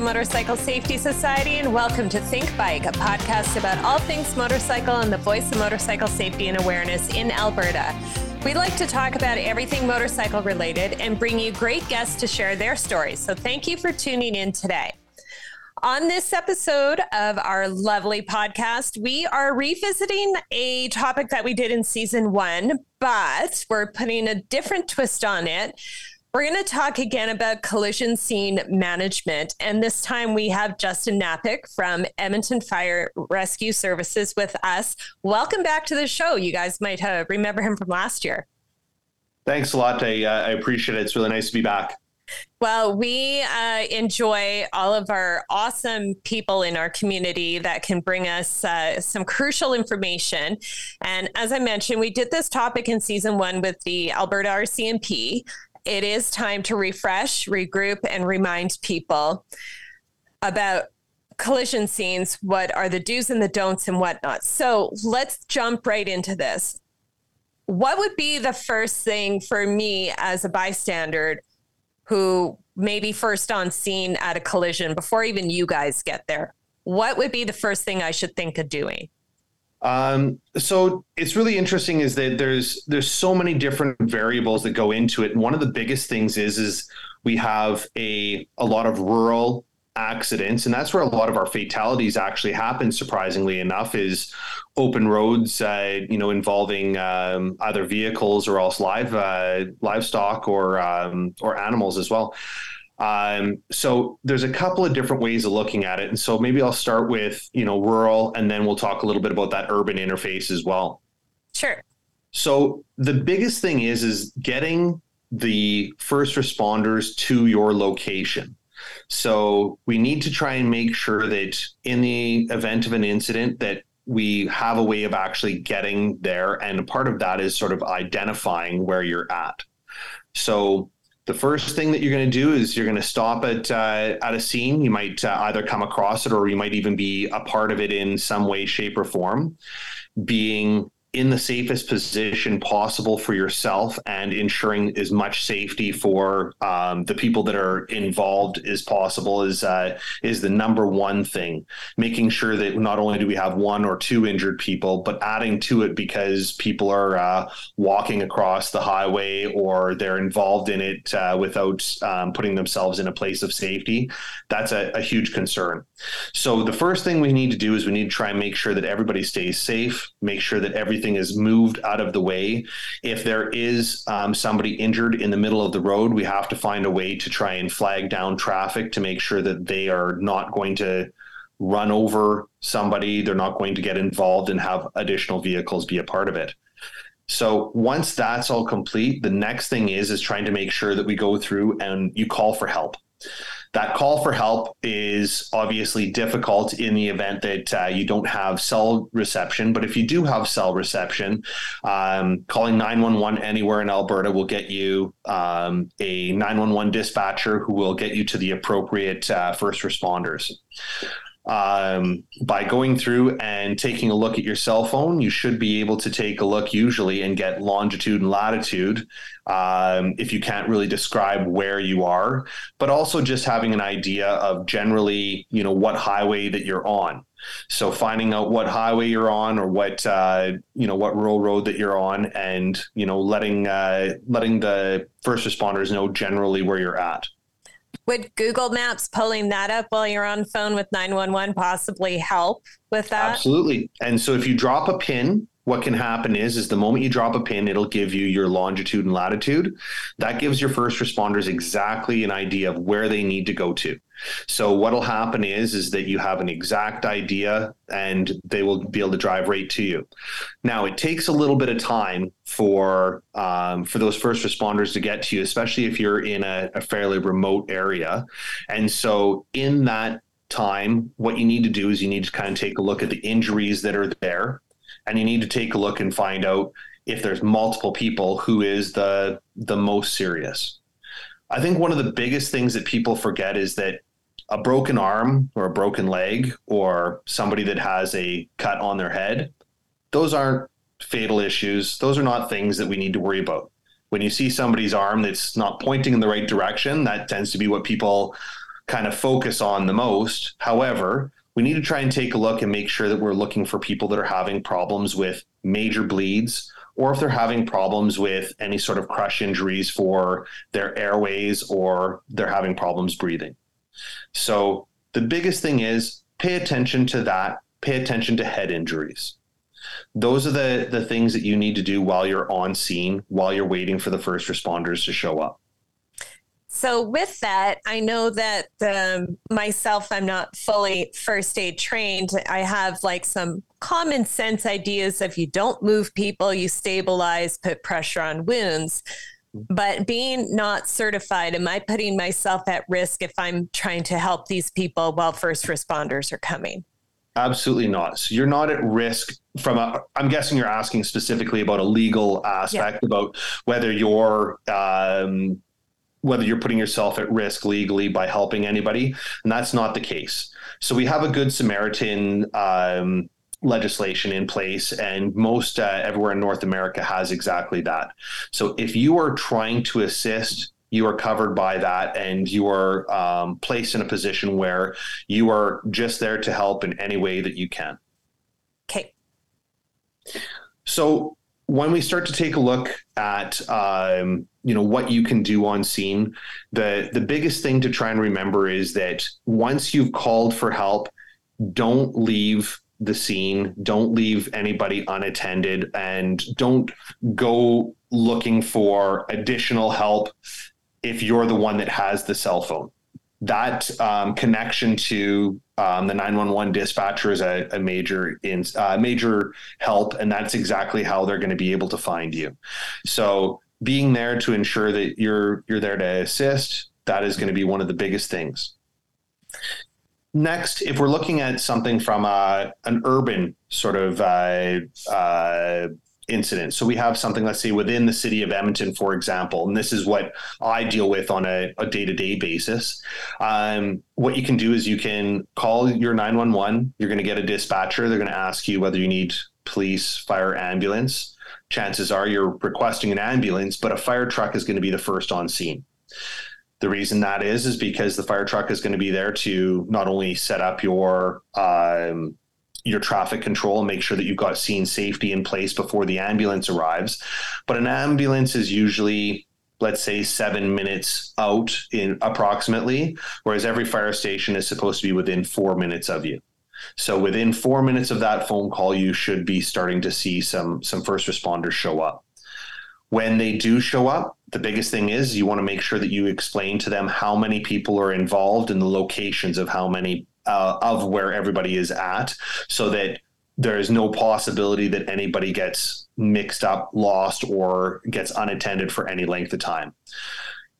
Motorcycle Safety Society, and welcome to Think Bike, a podcast about all things motorcycle and the voice of motorcycle safety and awareness in Alberta. We like to talk about everything motorcycle related and bring you great guests to share their stories. So thank you for tuning in today. On this episode of our lovely podcast, we are revisiting a topic that we did in season one, but we're putting a different twist on it. We're going to talk again about collision scene management. And this time we have Justin Knapik from Edmonton Fire Rescue Services with us. Welcome back to the show. You guys might uh, remember him from last year. Thanks a lot. I, uh, I appreciate it. It's really nice to be back. Well, we uh, enjoy all of our awesome people in our community that can bring us uh, some crucial information. And as I mentioned, we did this topic in season one with the Alberta RCMP it is time to refresh, regroup, and remind people about collision scenes. What are the do's and the don'ts and whatnot? So let's jump right into this. What would be the first thing for me as a bystander who may be first on scene at a collision before even you guys get there? What would be the first thing I should think of doing? Um, so it's really interesting is that there's there's so many different variables that go into it. And one of the biggest things is is we have a a lot of rural accidents and that's where a lot of our fatalities actually happen surprisingly enough is open roads uh, you know involving um, either vehicles or else live uh, livestock or um, or animals as well um, so there's a couple of different ways of looking at it. And so maybe I'll start with, you know, rural, and then we'll talk a little bit about that urban interface as well. Sure. So the biggest thing is, is getting the first responders to your location. So we need to try and make sure that in the event of an incident that we have a way of actually getting there. And part of that is sort of identifying where you're at. So the first thing that you're going to do is you're going to stop at uh, at a scene. You might uh, either come across it or you might even be a part of it in some way, shape, or form. Being in the safest position possible for yourself and ensuring as much safety for um, the people that are involved as possible is uh, is the number one thing. Making sure that not only do we have one or two injured people, but adding to it because people are uh, walking across the highway or they're involved in it uh, without um, putting themselves in a place of safety. That's a, a huge concern. So the first thing we need to do is we need to try and make sure that everybody stays safe. Make sure that everything is moved out of the way. If there is um, somebody injured in the middle of the road, we have to find a way to try and flag down traffic to make sure that they are not going to run over somebody. They're not going to get involved and have additional vehicles be a part of it. So once that's all complete, the next thing is is trying to make sure that we go through and you call for help. That call for help is obviously difficult in the event that uh, you don't have cell reception. But if you do have cell reception, um, calling 911 anywhere in Alberta will get you um, a 911 dispatcher who will get you to the appropriate uh, first responders um, by going through and taking a look at your cell phone, you should be able to take a look usually and get longitude and latitude um, if you can't really describe where you are, but also just having an idea of generally, you know, what highway that you're on. So finding out what highway you're on or what uh, you know what rural road that you're on, and you know letting uh, letting the first responders know generally where you're at. Would Google Maps pulling that up while you're on phone with 911 possibly help with that? Absolutely. And so if you drop a pin, what can happen is is the moment you drop a pin it'll give you your longitude and latitude that gives your first responders exactly an idea of where they need to go to so what'll happen is is that you have an exact idea and they will be able to drive right to you. Now it takes a little bit of time for um, for those first responders to get to you, especially if you're in a, a fairly remote area. And so in that time, what you need to do is you need to kind of take a look at the injuries that are there, and you need to take a look and find out if there's multiple people who is the the most serious. I think one of the biggest things that people forget is that a broken arm or a broken leg or somebody that has a cut on their head, those aren't fatal issues. Those are not things that we need to worry about. When you see somebody's arm that's not pointing in the right direction, that tends to be what people kind of focus on the most. However, we need to try and take a look and make sure that we're looking for people that are having problems with major bleeds or if they're having problems with any sort of crush injuries for their airways or they're having problems breathing. So the biggest thing is pay attention to that, pay attention to head injuries. Those are the the things that you need to do while you're on scene, while you're waiting for the first responders to show up. So, with that, I know that um, myself, I'm not fully first aid trained. I have like some common sense ideas if you don't move people, you stabilize, put pressure on wounds. But being not certified, am I putting myself at risk if I'm trying to help these people while first responders are coming? Absolutely not. So you're not at risk from a. I'm guessing you're asking specifically about a legal aspect yeah. about whether you're um, whether you're putting yourself at risk legally by helping anybody, and that's not the case. So we have a good Samaritan um, legislation in place, and most uh, everywhere in North America has exactly that. So if you are trying to assist, you are covered by that, and you are um, placed in a position where you are just there to help in any way that you can. Okay. So when we start to take a look at um, you know what you can do on scene the the biggest thing to try and remember is that once you've called for help don't leave the scene don't leave anybody unattended and don't go looking for additional help if you're the one that has the cell phone that um, connection to um, the 911 dispatcher is a, a major in uh, major help, and that's exactly how they're going to be able to find you. So being there to ensure that you're you're there to assist, that is going to be one of the biggest things. Next, if we're looking at something from uh, an urban sort of uh, uh, incident. So we have something, let's say, within the city of Edmonton, for example, and this is what I deal with on a, day to day basis. Um, what you can do is you can call your 911, you're going to get a dispatcher, they're going to ask you whether you need police, fire, ambulance. Chances are you're requesting an ambulance, but a fire truck is going to be the first on scene. The reason that is is because the fire truck is going to be there to not only set up your um, your traffic control and make sure that you've got scene safety in place before the ambulance arrives. But an ambulance is usually let's say seven minutes out in approximately, whereas every fire station is supposed to be within four minutes of you. So within four minutes of that phone call, you should be starting to see some some first responders show up. When they do show up, the biggest thing is you want to make sure that you explain to them how many people are involved and the locations of how many uh, of where everybody is at so that there is no possibility that anybody gets mixed up, lost, or gets unattended for any length of time.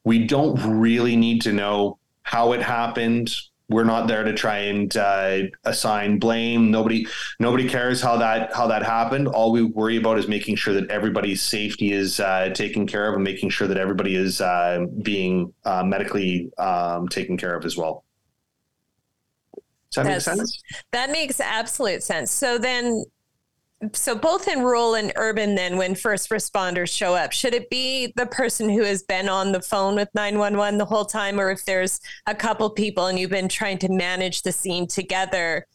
We don't really need to know how it happened. We're not there to try and uh, assign blame. Nobody, nobody cares how that how that happened. All we worry about is making sure that everybody's safety is uh, taken care of, and making sure that everybody is uh, being uh, medically um, taken care of as well. Does that That's, make sense? That makes absolute sense. So then so both in rural and urban then when first responders show up should it be the person who has been on the phone with 911 the whole time or if there's a couple people and you've been trying to manage the scene together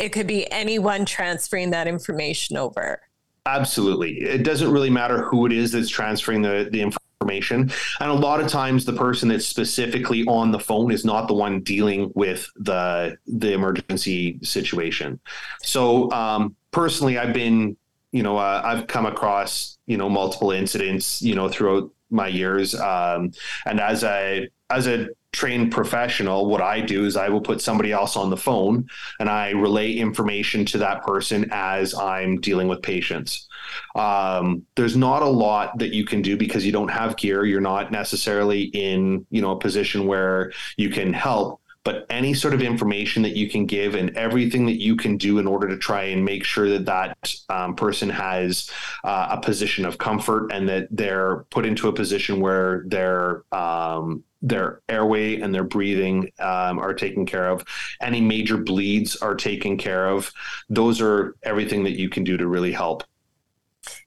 it could be anyone transferring that information over? Absolutely. It doesn't really matter who it is that's transferring the, the information information. And a lot of times the person that's specifically on the phone is not the one dealing with the the emergency situation. So um, personally, I've been, you know, uh, I've come across, you know, multiple incidents, you know, throughout my years. Um, and as a as a trained professional, what I do is I will put somebody else on the phone and I relay information to that person as I'm dealing with patients. Um, there's not a lot that you can do because you don't have gear. You're not necessarily in, you know, a position where you can help but any sort of information that you can give and everything that you can do in order to try and make sure that that um, person has uh, a position of comfort and that they're put into a position where their um, their airway and their breathing um, are taken care of any major bleeds are taken care of those are everything that you can do to really help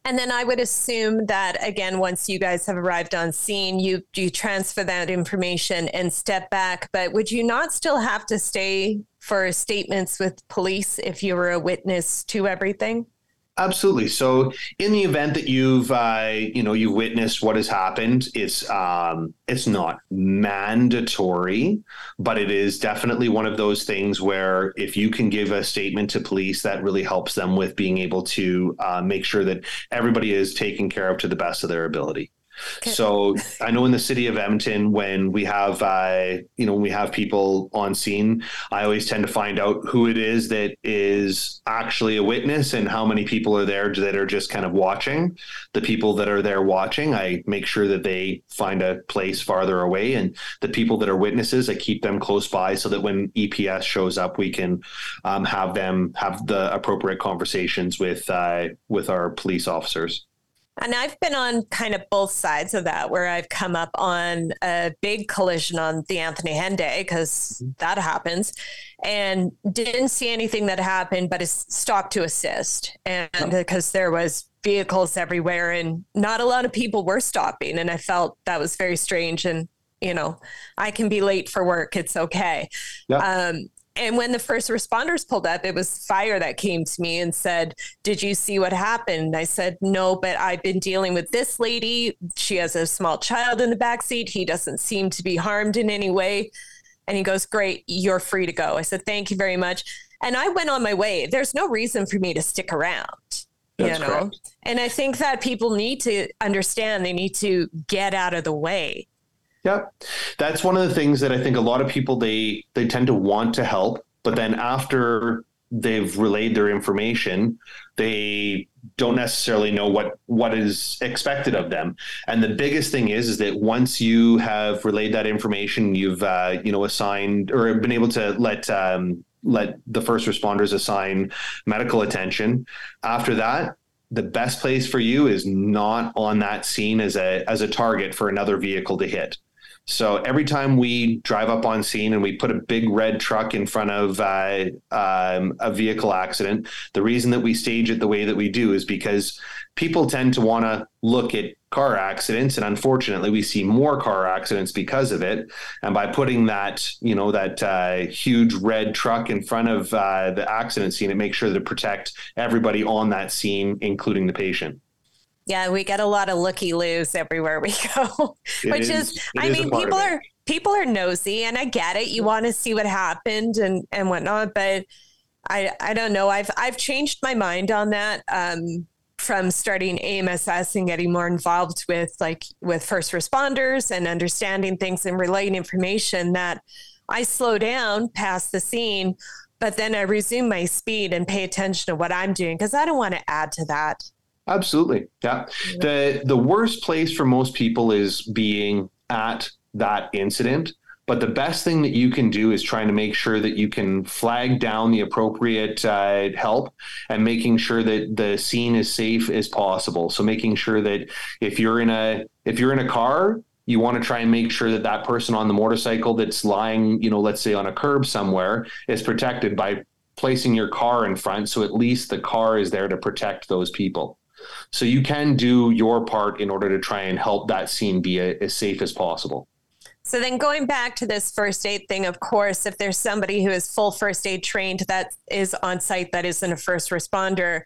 And then I would assume that again, once you guys have arrived on scene, you you transfer that information and step back. But would you not still have to stay for statements with police if you were a witness to everything? Absolutely. So, in the event that you've, uh, you know, you've witnessed what has happened, it's um, it's not mandatory, but it is definitely one of those things where if you can give a statement to police, that really helps them with being able to uh, make sure that everybody is taken care of to the best of their ability. So I know in the city of Edmonton, when we have, uh, you know, when we have people on scene, I always tend to find out who it is that is actually a witness and how many people are there that are just kind of watching. The people that are there watching, I make sure that they find a place farther away, and the people that are witnesses, I keep them close by so that when EPS shows up, we can um, have them have the appropriate conversations with uh, with our police officers. And I've been on kind of both sides of that, where I've come up on a big collision on the Anthony Henday because mm-hmm. that happens, and didn't see anything that happened, but it stopped to assist, and because there was vehicles everywhere and not a lot of people were stopping, and I felt that was very strange. And you know, I can be late for work; it's okay. Yeah. Um, and when the first responders pulled up, it was fire that came to me and said, Did you see what happened? I said, No, but I've been dealing with this lady. She has a small child in the back seat. He doesn't seem to be harmed in any way. And he goes, Great, you're free to go. I said, Thank you very much. And I went on my way. There's no reason for me to stick around. That's you know, correct. and I think that people need to understand they need to get out of the way Yep. That's one of the things that I think a lot of people they they tend to want to help, but then after they've relayed their information, they don't necessarily know what what is expected of them. And the biggest thing is is that once you have relayed that information, you've uh, you know assigned or been able to let um, let the first responders assign medical attention. After that, the best place for you is not on that scene as a as a target for another vehicle to hit. So every time we drive up on scene and we put a big red truck in front of uh, um, a vehicle accident, the reason that we stage it the way that we do is because people tend to want to look at car accidents and unfortunately we see more car accidents because of it. And by putting that you know that uh, huge red truck in front of uh, the accident scene it makes sure to protect everybody on that scene including the patient yeah, we get a lot of looky loos everywhere we go, which is, is I is mean, people are people are nosy, and I get it. You want to see what happened and and whatnot, but I I don't know. I've I've changed my mind on that. Um, from starting AMSS and getting more involved with like with first responders and understanding things and relaying information that I slow down past the scene, but then I resume my speed and pay attention to what I'm doing because I don't want to add to that. Absolutely. Yeah. The the worst place for most people is being at that incident. But the best thing that you can do is trying to make sure that you can flag down the appropriate uh, help and making sure that the scene is safe as possible. So making sure that if you're in a if you're in a car, you want to try and make sure that that person on the motorcycle that's lying, you know, let's say on a curb somewhere, is protected by placing your car in front. So at least the car is there to protect those people. So you can do your part in order to try and help that scene be a, as safe as possible. So then going back to this first aid thing, of course, if there's somebody who is full first aid trained that is on site that isn't a first responder,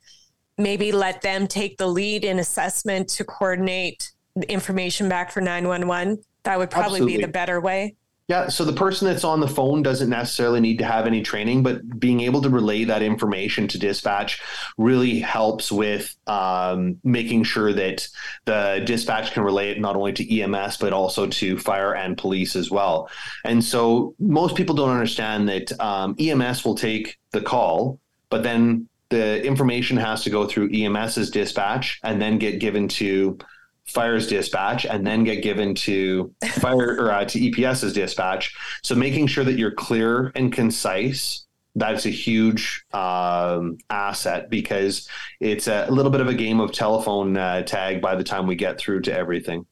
maybe let them take the lead in assessment to coordinate information back for 911. That would probably Absolutely. be the better way. Yeah, so the person that's on the phone doesn't necessarily need to have any training, but being able to relay that information to dispatch really helps with um, making sure that the dispatch can relay it not only to EMS but also to fire and police as well. And so most people don't understand that um, EMS will take the call, but then the information has to go through EMS's dispatch and then get given to fire's dispatch and then get given to fire or uh, to EPS's dispatch. So making sure that you're clear and concise. That's a huge um, asset because it's a little bit of a game of telephone uh, tag by the time we get through to everything.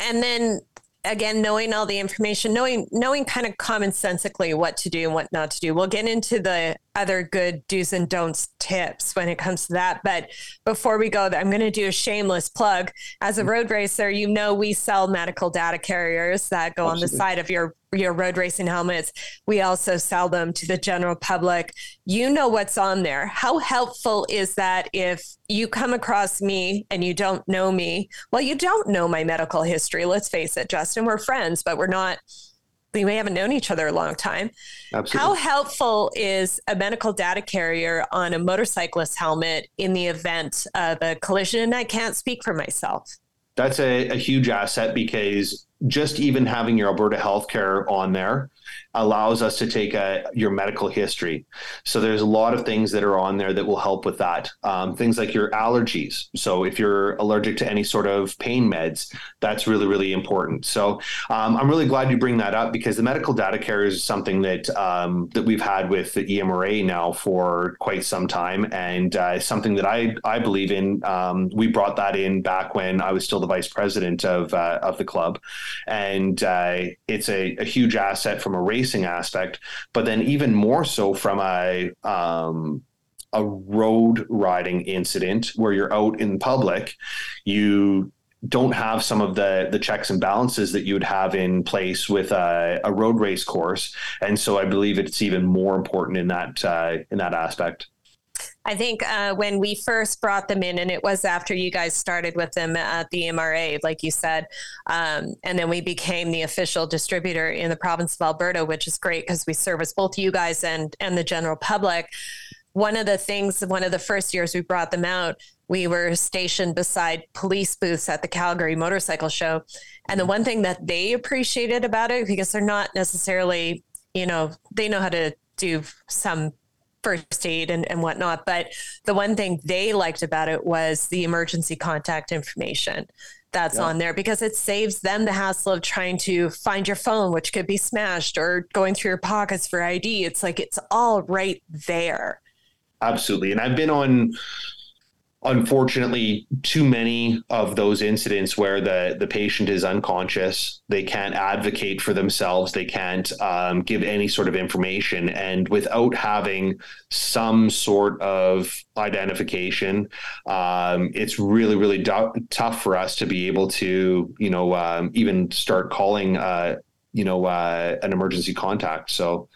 And then again knowing all the information knowing knowing kind of commonsensically what to do and what not to do. We'll get into the other good do's and don'ts tips when it comes to that. But before we go i'm going to do a shameless plug. As a mm-hmm. road racer you know we sell medical data carriers that go Absolutely. on the side of your your road racing helmets. We also sell them to the general public. You know what's on there. How helpful is that if you come across me and you don't know me? Well, you don't know my medical history. Let's face it, Justin, we're friends, but we're not we haven't known each other a long time. Absolutely. How helpful is a medical data carrier on a motorcyclist helmet in the event of a collision? I can't speak for myself. That's a, a huge asset because just even having your Alberta healthcare on there allows us to take a, your medical history. So there's a lot of things that are on there that will help with that. Um, things like your allergies. So if you're allergic to any sort of pain meds, that's really, really important. So um, I'm really glad you bring that up because the medical data carrier is something that um, that we've had with the EMRA now for quite some time, and uh, something that I I believe in. Um, we brought that in back when I was still the vice president of uh, of the club, and uh, it's a, a huge asset from a racing aspect, but then even more so from a um, a road riding incident where you're out in public, you don't have some of the the checks and balances that you would have in place with a, a road race course, and so I believe it's even more important in that uh, in that aspect. I think uh, when we first brought them in, and it was after you guys started with them at the MRA, like you said, um, and then we became the official distributor in the province of Alberta, which is great because we service both you guys and and the general public. One of the things, one of the first years we brought them out, we were stationed beside police booths at the Calgary Motorcycle Show, and the one thing that they appreciated about it because they're not necessarily, you know, they know how to do some first aid and, and whatnot. But the one thing they liked about it was the emergency contact information that's yeah. on there because it saves them the hassle of trying to find your phone, which could be smashed, or going through your pockets for ID. It's like it's all right there. Absolutely. And I've been on unfortunately too many of those incidents where the the patient is unconscious they can't advocate for themselves they can't um, give any sort of information. And without having some sort of identification um, it's really really do- tough for us to be able to you know um, even start calling uh, you know uh, an emergency contact. So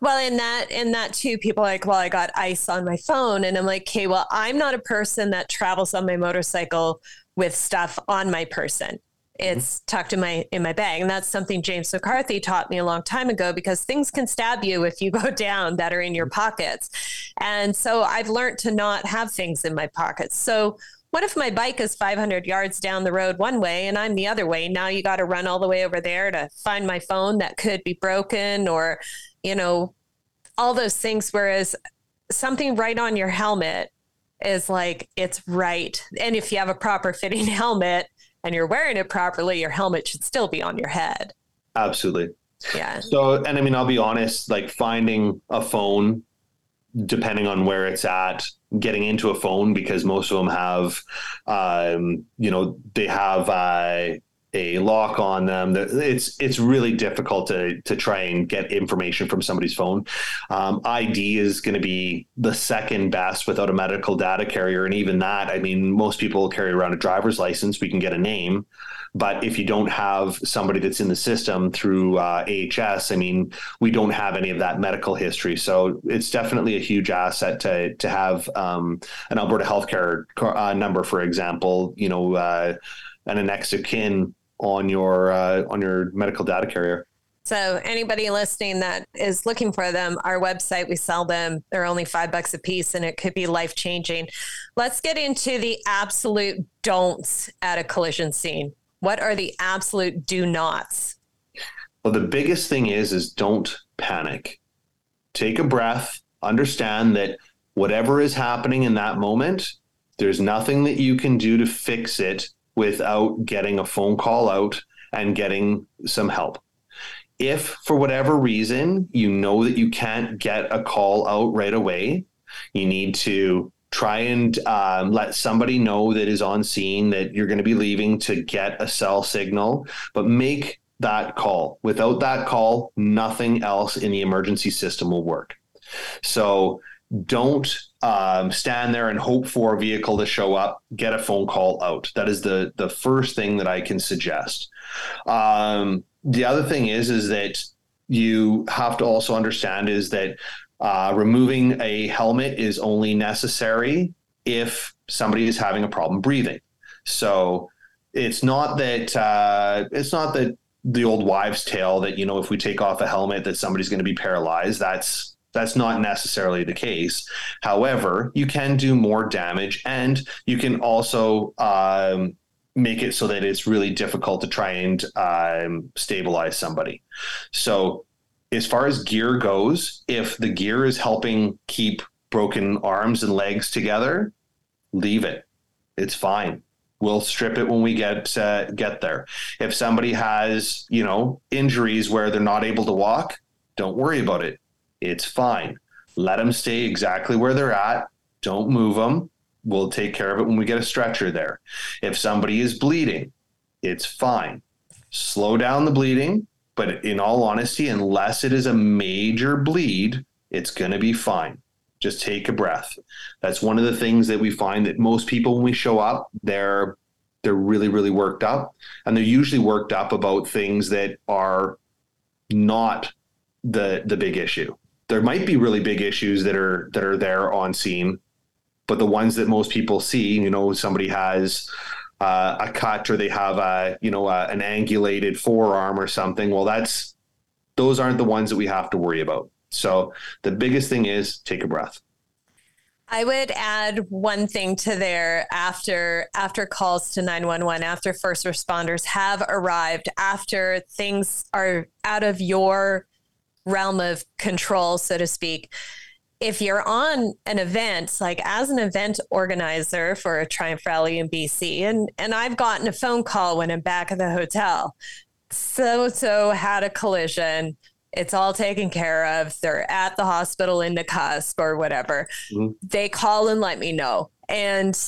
well, in that, in that too, people are like, well, I got ice on my phone. And I'm like, okay, well, I'm not a person that travels on my motorcycle with stuff on my person. It's mm-hmm. tucked in my in my bag. And that's something James McCarthy taught me a long time ago because things can stab you if you go down that are in your pockets. And so I've learned to not have things in my pockets. So what if my bike is 500 yards down the road one way and I'm the other way? Now you got to run all the way over there to find my phone that could be broken or you know, all those things. Whereas something right on your helmet is like, it's right. And if you have a proper fitting helmet and you're wearing it properly, your helmet should still be on your head. Absolutely. Yeah. So, and I mean, I'll be honest, like finding a phone, depending on where it's at, getting into a phone because most of them have, um, you know, they have, uh, a lock on them. It's it's really difficult to to try and get information from somebody's phone. Um, ID is going to be the second best without a medical data carrier, and even that, I mean, most people carry around a driver's license. We can get a name, but if you don't have somebody that's in the system through uh, AHS, I mean, we don't have any of that medical history. So it's definitely a huge asset to to have um, an Alberta healthcare uh, number, for example. You know. Uh, and a next of kin on your uh, on your medical data carrier. So anybody listening that is looking for them, our website, we sell them. They're only five bucks a piece and it could be life changing. Let's get into the absolute don'ts at a collision scene. What are the absolute do nots? Well, the biggest thing is is don't panic. Take a breath, understand that whatever is happening in that moment, there's nothing that you can do to fix it without getting a phone call out and getting some help. If for whatever reason you know that you can't get a call out right away, you need to try and um, let somebody know that is on scene that you're going to be leaving to get a cell signal, but make that call. Without that call, nothing else in the emergency system will work. So don't um, stand there and hope for a vehicle to show up. Get a phone call out. That is the the first thing that I can suggest. Um, the other thing is is that you have to also understand is that uh, removing a helmet is only necessary if somebody is having a problem breathing. So it's not that uh, it's not that the old wives' tale that you know if we take off a helmet that somebody's going to be paralyzed. That's that's not necessarily the case. However, you can do more damage, and you can also um, make it so that it's really difficult to try and um, stabilize somebody. So as far as gear goes, if the gear is helping keep broken arms and legs together, leave it. It's fine. We'll strip it when we get uh, get there. If somebody has, you know, injuries where they're not able to walk, don't worry about it. It's fine. Let them stay exactly where they're at. Don't move them. We'll take care of it when we get a stretcher there. If somebody is bleeding, it's fine. Slow down the bleeding, but in all honesty, unless it is a major bleed, it's going to be fine. Just take a breath. That's one of the things that we find that most people, when we show up, they're they're really really worked up, and they're usually worked up about things that are not the the big issue. There might be really big issues that are that are there on scene, but the ones that most people see, you know, somebody has uh, a cut or they have a you know a, an angulated forearm or something well that's those aren't the ones that we have to worry about. So the biggest thing is take a breath. I would add one thing to there. After after calls to 911 after first responders have arrived after things are out of your realm of control so to speak if you're on an event, like as an event organizer for a Triumph Rally in BC, and and I've gotten a phone call when I'm back at the hotel. So so had a collision. It's all taken care of. They're at the hospital in the cusp or whatever. Mm-hmm. They call and let me know. And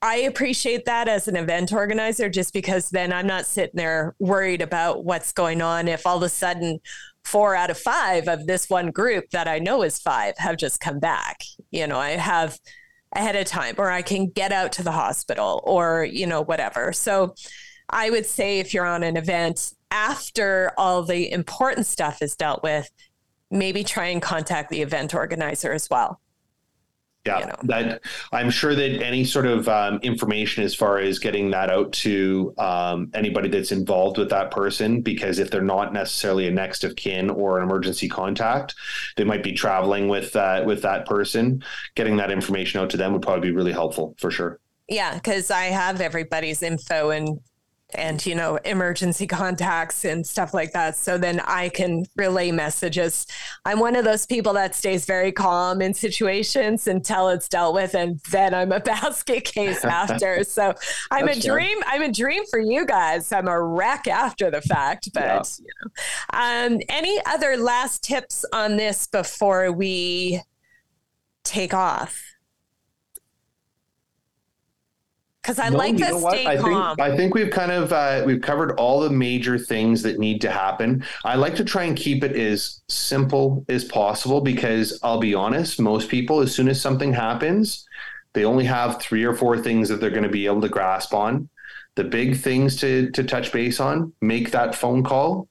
I appreciate that as an event organizer, just because then I'm not sitting there worried about what's going on. If all of a sudden four out of five of this one group that I know is five have just come back. You know, I have ahead of time, or I can get out to the hospital, or, you know, whatever. So I would say if you're on an event after all the important stuff is dealt with, maybe try and contact the event organizer as well. Yeah, you know. that I'm sure that any sort of um, information as far as getting that out to um, anybody that's involved with that person, because if they're not necessarily a next of kin or an emergency contact, they might be traveling with that with that person. Getting that information out to them would probably be really helpful for sure. Yeah, because I have everybody's info and and you know emergency contacts and stuff like that. So then i can relay messages. I'm one of those people that stays very calm in situations until it's dealt with and then i'm a basket case after. So i'm That's a dream fair. i'm a dream for you guys. I'm a wreck after the fact but yeah. you know. Um, any other last tips on this before we take off because I no, like the stay I calm. Think, I think we've kind of uh, we've covered all the major things that need to happen. I like to try and keep it as simple as possible because I'll be honest, most people, as soon as something happens, they only have three or four things that they're going to be able to grasp on. The big things to to touch base on: make that phone call,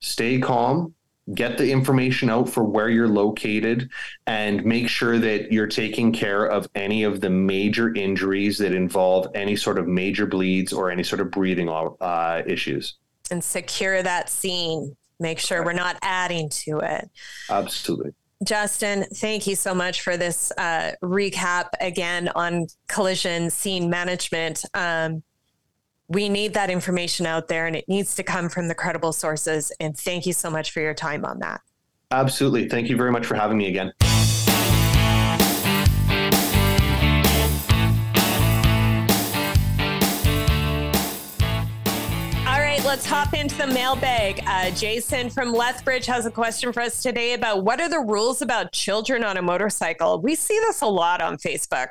stay calm, get the information out for where you're located and make sure that you're taking care of any of the major injuries that involve any sort of major bleeds or any sort of breathing uh, issues. And secure that scene. Make sure we're not adding to it. Absolutely. Justin, thank you so much for this uh, recap again on collision scene management. Um, we need that information out there and it needs to come from the credible sources. And thank you so much for your time on that. Absolutely. Thank you very much for having me again. right, let's hop into the mailbag. Uh, Jason from Lethbridge has a question for us today about what are the rules about children on a motorcycle? We see this a lot on Facebook.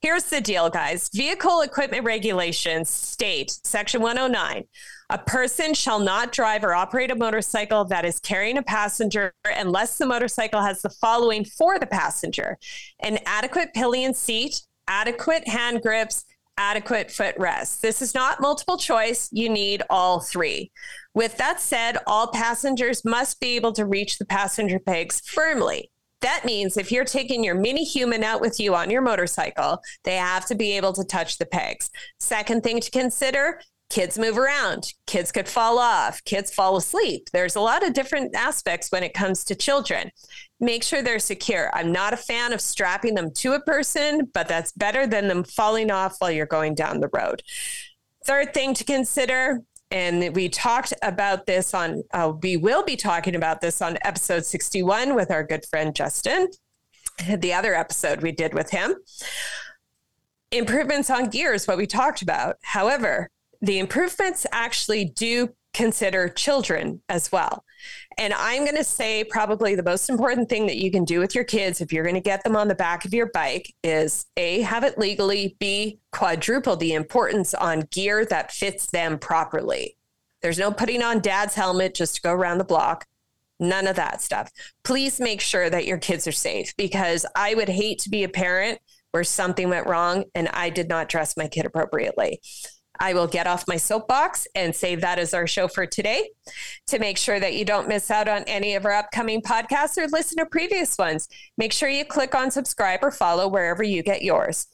Here's the deal, guys. Vehicle equipment regulations state, Section 109, a person shall not drive or operate a motorcycle that is carrying a passenger unless the motorcycle has the following for the passenger an adequate pillion seat, adequate hand grips, adequate footrest. This is not multiple choice. You need all three. With that said, all passengers must be able to reach the passenger pegs firmly. That means if you're taking your mini human out with you on your motorcycle, they have to be able to touch the pegs. Second thing to consider kids move around, kids could fall off, kids fall asleep. There's a lot of different aspects when it comes to children. Make sure they're secure. I'm not a fan of strapping them to a person, but that's better than them falling off while you're going down the road. Third thing to consider and we talked about this on, uh, we will be talking about this on episode 61 with our good friend Justin, the other episode we did with him. Improvements on gears, what we talked about. However, the improvements actually do consider children as well. And I'm going to say probably the most important thing that you can do with your kids if you're going to get them on the back of your bike is A, have it legally, B, quadruple the importance on gear that fits them properly. There's no putting on dad's helmet just to go around the block. None of that stuff. Please make sure that your kids are safe because I would hate to be a parent where something went wrong and I did not dress my kid appropriately. I will get off my soapbox and say that is our show for today. To make sure that you don't miss out on any of our upcoming podcasts or listen to previous ones, make sure you click on subscribe or follow wherever you get yours.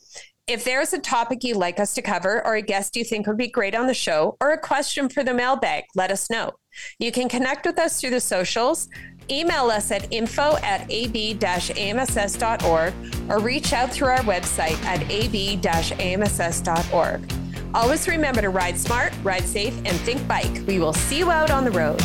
If there's a topic you'd like us to cover, or a guest you think would be great on the show, or a question for the mailbag, let us know. You can connect with us through the socials, email us at info at ab-amss.org, or reach out through our website at ab-amss.org. Always remember to ride smart, ride safe, and think bike. We will see you out on the road.